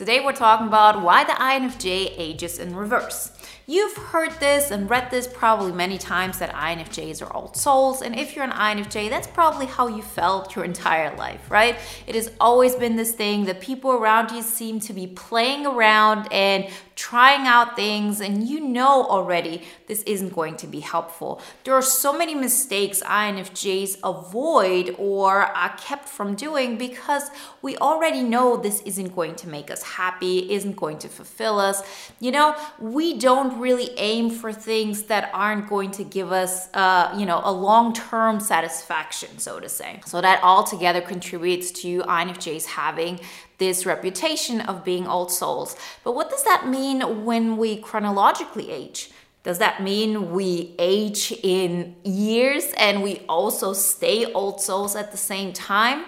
Today we're talking about why the INFJ ages in reverse. You've heard this and read this probably many times that INFJs are old souls, and if you're an INFJ, that's probably how you felt your entire life, right? It has always been this thing that people around you seem to be playing around and trying out things, and you know already this isn't going to be helpful. There are so many mistakes INFJs avoid or are kept from doing because we already know this isn't going to make us happy, isn't going to fulfill us. You know, we don't really aim for things that aren't going to give us, uh, you know, a long-term satisfaction, so to say. So that all together contributes to INFJs having this reputation of being old souls. But what does that mean when we chronologically age? Does that mean we age in years and we also stay old souls at the same time?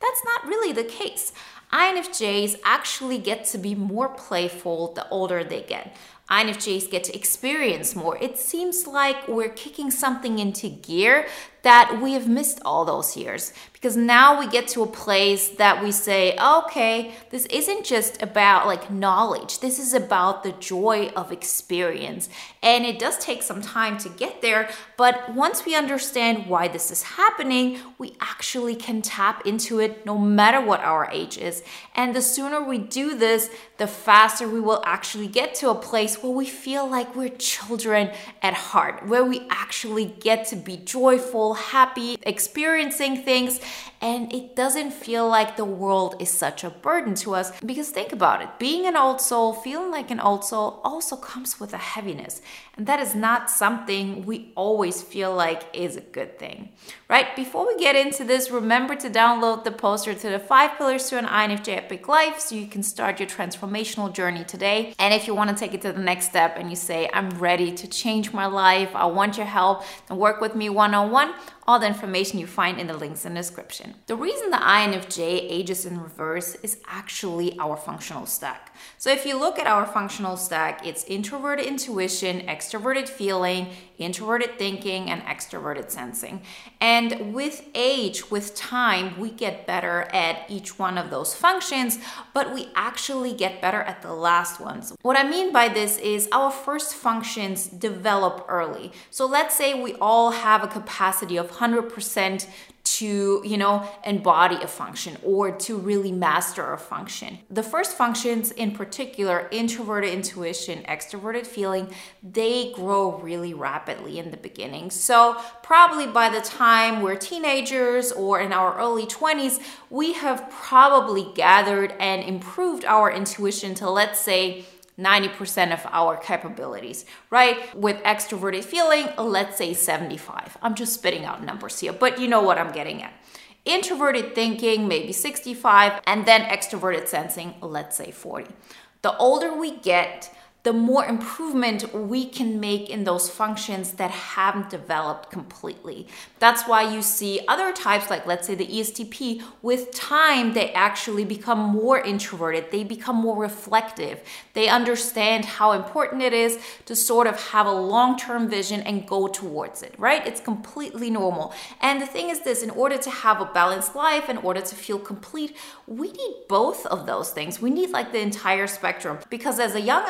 That's not really the case. INFJs actually get to be more playful the older they get. INFJs get to experience more. It seems like we're kicking something into gear that we have missed all those years because now we get to a place that we say, okay, this isn't just about like knowledge, this is about the joy of experience. And it does take some time to get there, but once we understand why this is happening, we actually can tap into it no matter what our age is. And the sooner we do this, the faster we will actually get to a place where we feel like we're children at heart, where we actually get to be joyful, happy, experiencing things and it doesn't feel like the world is such a burden to us because think about it being an old soul feeling like an old soul also comes with a heaviness and that is not something we always feel like is a good thing right? Before we get into this remember to download the poster to the five pillars to an infj epic life so you can start your transformational journey today. And if you want to take it to the next step and you say i'm ready to change my life. I want your help then work with me one-on-one all the information you find in the links in the description. The reason the INFJ ages in reverse is actually our functional stack. So if you look at our functional stack, it's introverted intuition, extroverted feeling, introverted thinking, and extroverted sensing. And with age, with time, we get better at each one of those functions, but we actually get better at the last ones. What I mean by this is our first functions develop early. So let's say we all have a capacity of 100% to, you know, embody a function or to really master a function. The first functions in particular, introverted intuition, extroverted feeling, they grow really rapidly in the beginning. So, probably by the time we're teenagers or in our early 20s, we have probably gathered and improved our intuition to let's say 90% of our capabilities, right? With extroverted feeling, let's say 75. I'm just spitting out numbers here, but you know what I'm getting at. Introverted thinking, maybe 65, and then extroverted sensing, let's say 40. The older we get, the more improvement we can make in those functions that haven't developed completely. That's why you see other types, like let's say the ESTP, with time, they actually become more introverted, they become more reflective, they understand how important it is to sort of have a long term vision and go towards it, right? It's completely normal. And the thing is this in order to have a balanced life, in order to feel complete, we need both of those things. We need like the entire spectrum because as a young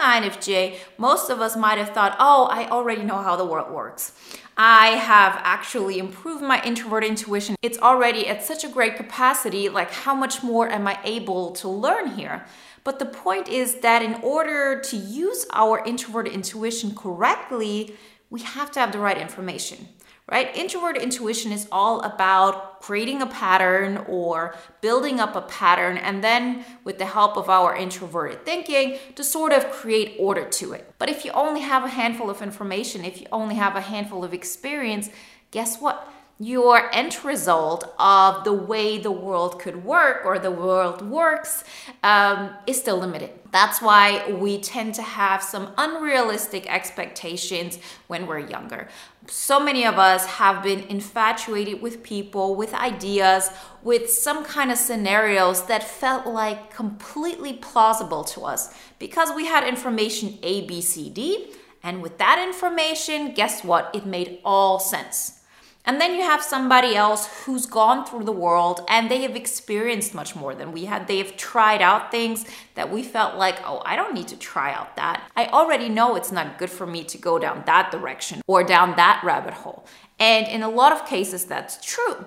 Most of us might have thought, oh, I already know how the world works. I have actually improved my introvert intuition. It's already at such a great capacity, like how much more am I able to learn here? But the point is that in order to use our introvert intuition correctly, we have to have the right information right? Introvert intuition is all about creating a pattern or building up a pattern, and then with the help of our introverted thinking, to sort of create order to it. But if you only have a handful of information, if you only have a handful of experience, guess what? Your end result of the way the world could work or the world works um, is still limited. That's why we tend to have some unrealistic expectations when we're younger. So many of us have been infatuated with people, with ideas, with some kind of scenarios that felt like completely plausible to us because we had information A, B, C, D. And with that information, guess what? It made all sense. And then you have somebody else who's gone through the world and they have experienced much more than we had. They have tried out things that we felt like, oh, I don't need to try out that. I already know it's not good for me to go down that direction or down that rabbit hole. And in a lot of cases, that's true.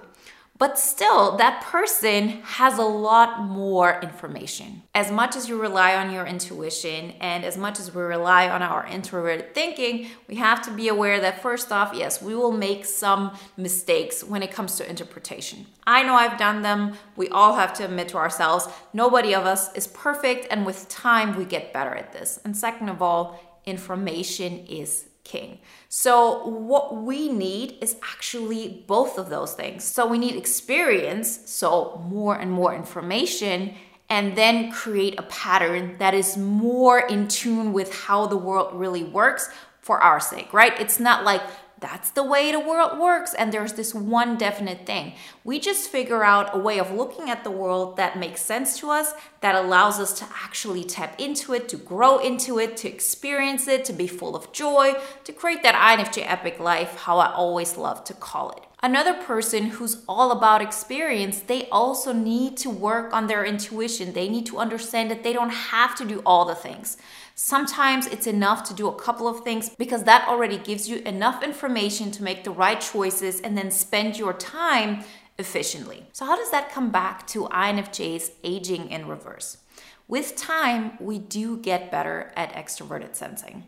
But still, that person has a lot more information. As much as you rely on your intuition and as much as we rely on our introverted thinking, we have to be aware that first off, yes, we will make some mistakes when it comes to interpretation. I know I've done them. We all have to admit to ourselves, nobody of us is perfect, and with time, we get better at this. And second of all, information is king. So, what we need is actually both of those things. So, we need experience, so more and more information, and then create a pattern that is more in tune with how the world really works for our sake, right? It's not like that's the way the world works and there's this one definite thing. We just figure out a way of looking at the world that makes sense to us, that allows us to actually tap into it, to grow into it, to experience it, to be full of joy, to create that INFJ epic life, how I always love to call it. Another person who's all about experience, they also need to work on their intuition. They need to understand that they don't have to do all the things. Sometimes it's enough to do a couple of things because that already gives you enough information to make the right choices and then spend your time efficiently. So, how does that come back to INFJ's aging in reverse? With time, we do get better at extroverted sensing.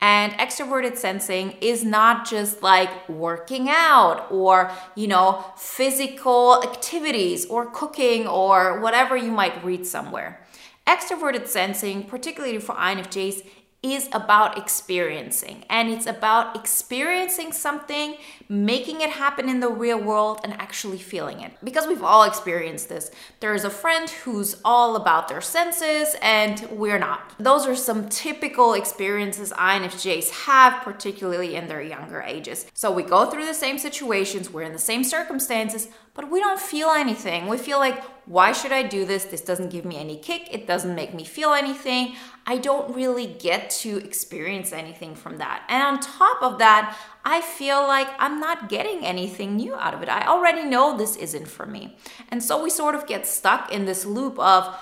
And extroverted sensing is not just like working out or, you know, physical activities or cooking or whatever you might read somewhere. Extroverted sensing, particularly for INFJs, is about experiencing and it's about experiencing something, making it happen in the real world, and actually feeling it. Because we've all experienced this. There's a friend who's all about their senses and we're not. Those are some typical experiences INFJs have, particularly in their younger ages. So we go through the same situations, we're in the same circumstances, but we don't feel anything. We feel like, why should I do this? This doesn't give me any kick. It doesn't make me feel anything. I don't really get to experience anything from that. And on top of that, I feel like I'm not getting anything new out of it. I already know this isn't for me. And so we sort of get stuck in this loop of,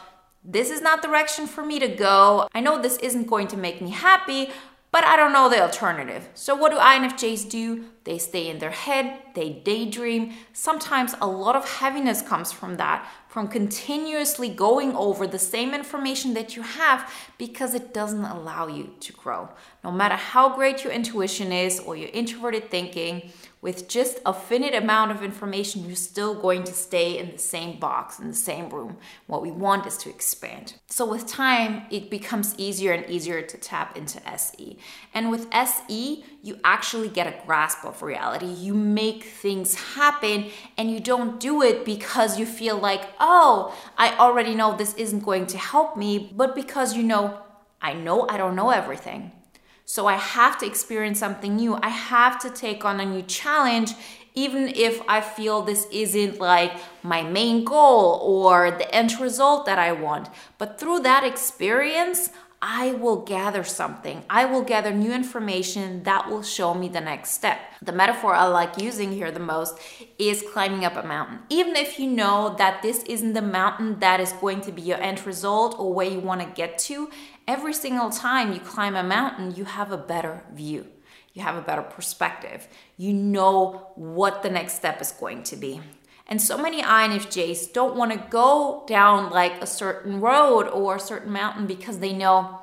this is not the direction for me to go. I know this isn't going to make me happy, but I don't know the alternative. So, what do INFJs do? They stay in their head, they daydream. Sometimes a lot of heaviness comes from that, from continuously going over the same information that you have because it doesn't allow you to grow. No matter how great your intuition is or your introverted thinking, with just a finite amount of information, you're still going to stay in the same box, in the same room. What we want is to expand. So, with time, it becomes easier and easier to tap into SE. And with SE, you actually get a grasp of reality. You make things happen and you don't do it because you feel like, oh, I already know this isn't going to help me, but because you know, I know I don't know everything. So I have to experience something new. I have to take on a new challenge, even if I feel this isn't like my main goal or the end result that I want. But through that experience, I will gather something. I will gather new information that will show me the next step. The metaphor I like using here the most is climbing up a mountain. Even if you know that this isn't the mountain that is going to be your end result or where you want to get to, every single time you climb a mountain, you have a better view. You have a better perspective. You know what the next step is going to be. And so many INFJs don't want to go down like a certain road or a certain mountain because they know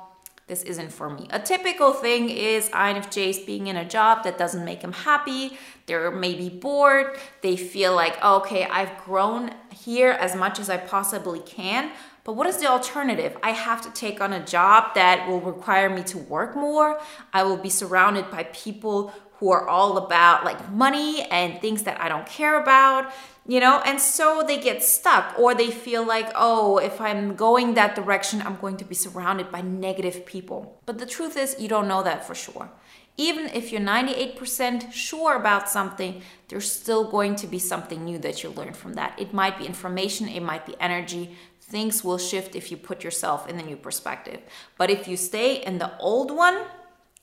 this isn't for me. A typical thing is INFJs being in a job that doesn't make them happy. They're maybe bored. They feel like, okay, I've grown here as much as I possibly can, but what is the alternative? I have to take on a job that will require me to work more. I will be surrounded by people who are all about like money and things that I don't care about, you know? And so they get stuck or they feel like, oh, if I'm going that direction, I'm going to be surrounded by negative people. But the truth is, you don't know that for sure. Even if you're 98% sure about something, there's still going to be something new that you learn from that. It might be information, it might be energy, things will shift if you put yourself in the new perspective. But if you stay in the old one,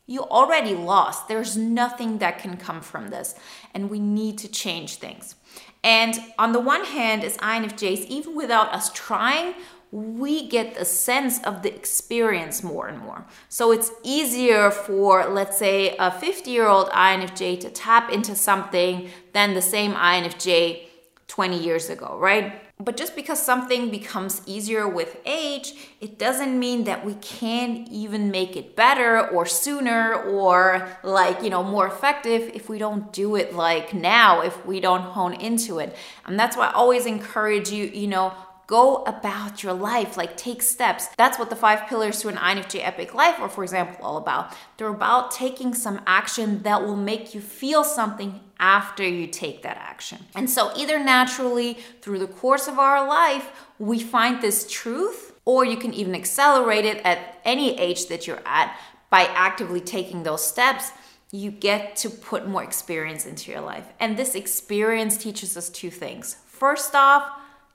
You already lost. There's nothing that can come from this. And we need to change things. And on the one hand, as INFJs, even without us trying, we get a sense of the experience more and more. So it's easier for, let's say, a 50 year old INFJ to tap into something than the same INFJ 20 years ago, right? But just because something becomes easier with age, it doesn't mean that we can't even make it better or sooner or like, you know, more effective if we don't do it like now, if we don't hone into it. And that's why I always encourage you, you know, go about your life, like take steps. That's what the five pillars to an INFJ epic life are, for example, all about. They're about taking some action that will make you feel something after you take that action. And so, either naturally through the course of our life, we find this truth, or you can even accelerate it at any age that you're at by actively taking those steps you get to put more experience into your life. And this experience teaches us two things. First off,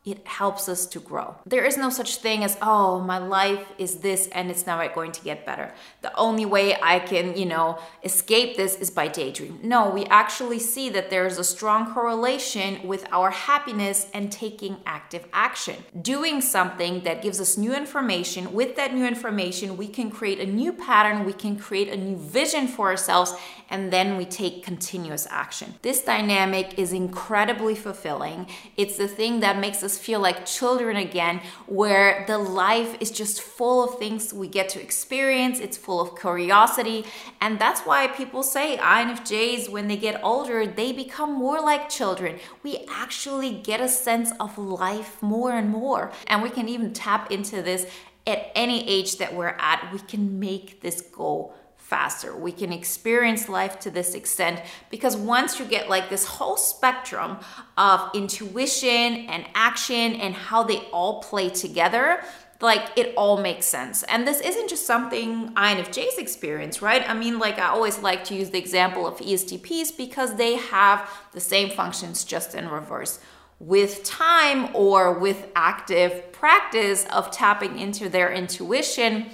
it helps us to grow. There is no such thing as, oh, my life is this and it's never going to get better. The only way I can, you know, escape this is by daydream. No, we actually see that there is a strong correlation with our happiness and taking active action. Doing something that gives us new information, with that new information, we can create a new pattern, we can create a new vision for ourselves, and then we take continuous action. This dynamic is incredibly fulfilling. It's the thing that makes us us feel like children again, where the life is just full of things we get to experience, it's full of curiosity. And that's why people say INFJs, when they get older, they become more like children. We actually get a sense of life more and more. And we can even tap into this at any age that we're at. We can make this go faster. We can experience life to this extent because once you get like this whole spectrum of intuition and action and how they all play together, like it all makes sense. And this isn't just something INFJs experience, right? I mean, like I always like to use the example of ESTPs because they have the same functions just in reverse. With time or with active practice of tapping into their intuition,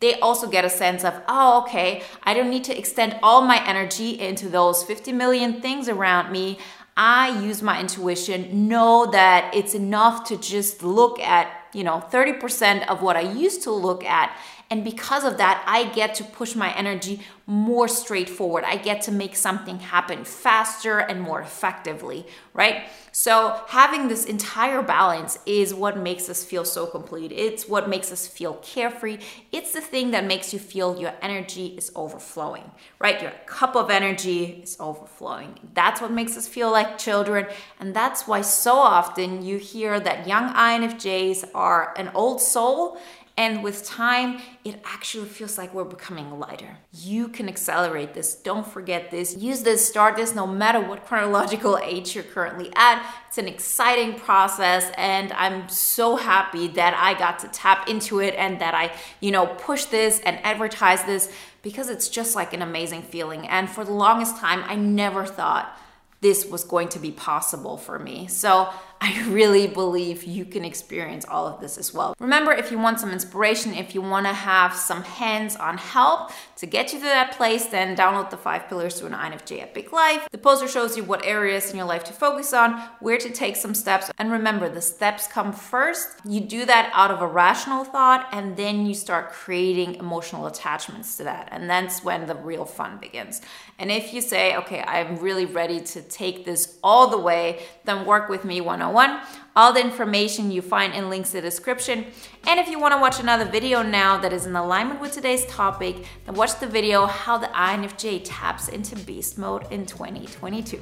they also get a sense of, oh, okay, I don't need to extend all my energy into those 50 million things around me. I use my intuition, know that it's enough to just look at, you know, 30% of what I used to look at and because of that, I get to push my energy more straightforward. I get to make something happen faster and more effectively, right? So, having this entire balance is what makes us feel so complete. It's what makes us feel carefree. It's the thing that makes you feel your energy is overflowing, right? Your cup of energy is overflowing. That's what makes us feel like children. And that's why so often you hear that young INFJs are an old soul and with time, it actually feels like we're becoming lighter. You can accelerate this. Don't forget this. Use this, start this no matter what chronological age you're currently at. It's an exciting process, and I'm so happy that I got to tap into it and that I, you know, push this and advertise this because it's just like an amazing feeling. And for the longest time, I never thought this was going to be possible for me. So I really believe you can experience all of this as well. Remember, if you want some inspiration, if you want to have some hands on help to get you to that place, then download the five pillars to an INFJ epic life. The poster shows you what areas in your life to focus on, where to take some steps. And remember, the steps come first. You do that out of a rational thought, and then you start creating emotional attachments to that. And that's when the real fun begins. And if you say, okay, I'm really ready to take this all the way, then work with me one oh 101. All the information you find in links in the description. And if you want to watch another video now that is in alignment with today's topic, then watch the video how the INFJ taps into beast mode in 2022.